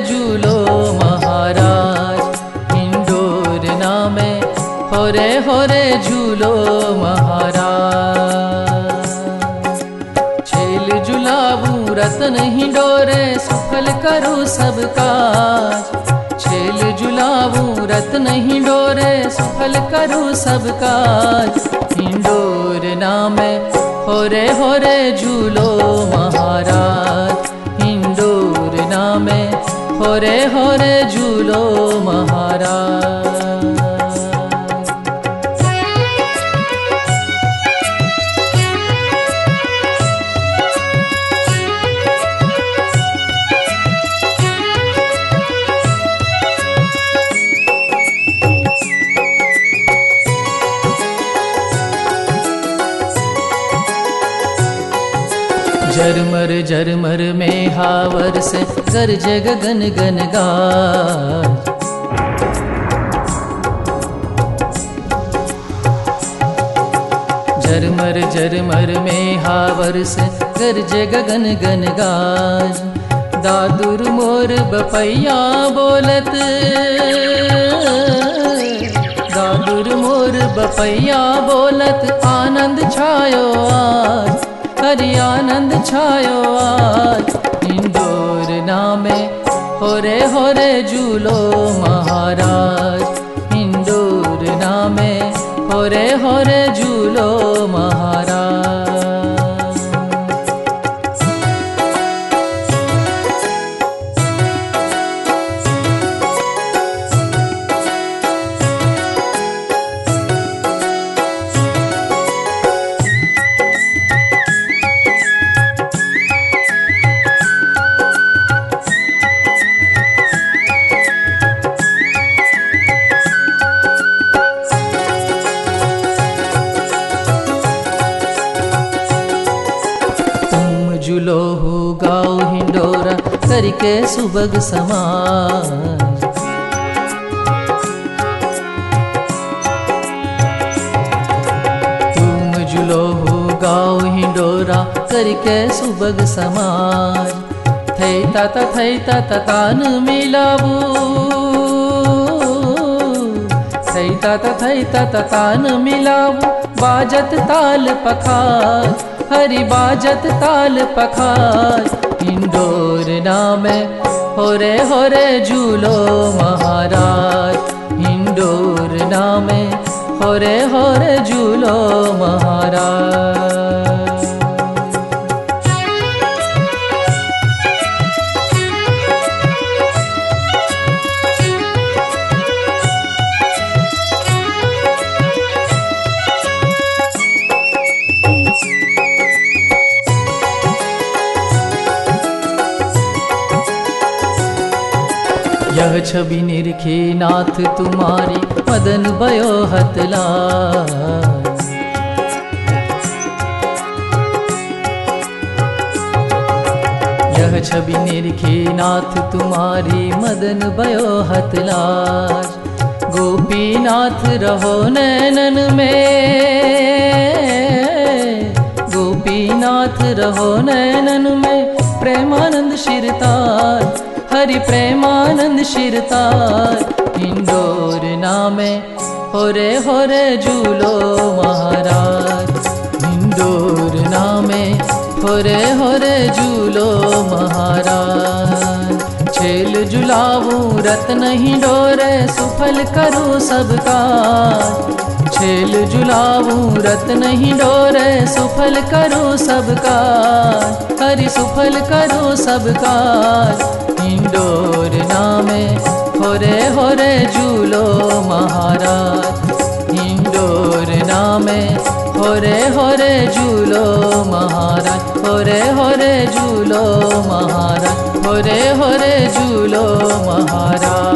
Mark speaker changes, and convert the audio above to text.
Speaker 1: झूलो महाराज हिंडोर नामे, होरे होरे झूलो महाराज। छेल झुलाबू रतन हिंडोरे, सुफल करू सब काज। छेल झुलाबू रतन हिंडोरे, सुफल करू सब काज। हिंडोर नामे, होरे होरे झूलो महाराज। होरे होरे झूलो महाराज झरमर झरमर में हावर से गरज गगन गन गाज झरमर झरमर में हावर से गरज गगन गन गाज दादुर मोर बपैया बोलत, दादुर मोर बपैया बोलत, आनंद छायो। हरि आनंद छायो आज। इंदौर नामे होरे होरे झूलो महाराज। इंदौर नामे होरे गाओ हिंडोरा करके सुबग समाज। तुम जुलो हो गाओ हिंडोरा करके सुबग समाज। थई ता थई ता तान मिलाबू थई ता थई ता तान मिलाबू बाजत ताल पखार। हरि बाजत ताल इंडोर नामे होरे होरे झूलो महाराज। इंडोर नामे होरे होरे झूलो महाराज यह छवि निरखे नाथ तुम्हारी मदन भयो हतला यह छवि निरखे नाथ तुम्हारी मदन भयो हतलाज गोपीनाथ रहो नैनन में। गोपीनाथ रहो नैनन में, प्रेमानंद शिरतार हरि प्रेमानंद शिरतार। इंदौर नामे होरे होरे झूलो महाराज। इंदौर नामे होरे होरे झूलो महाराज। छेल झुलावू रत नहीं डोरे, सुफल करो सबका। छेल झुलावू रत नहीं डोरे, सुफल करो सबका। हरि सुफल करो सबका। इंडोर नामे होरे होरे झूलो महाराज। इंदोर नामे होरे होरे झूलो महाराज। होरे होरे झूलो महाराज। होरे होरे झूलो महाराज।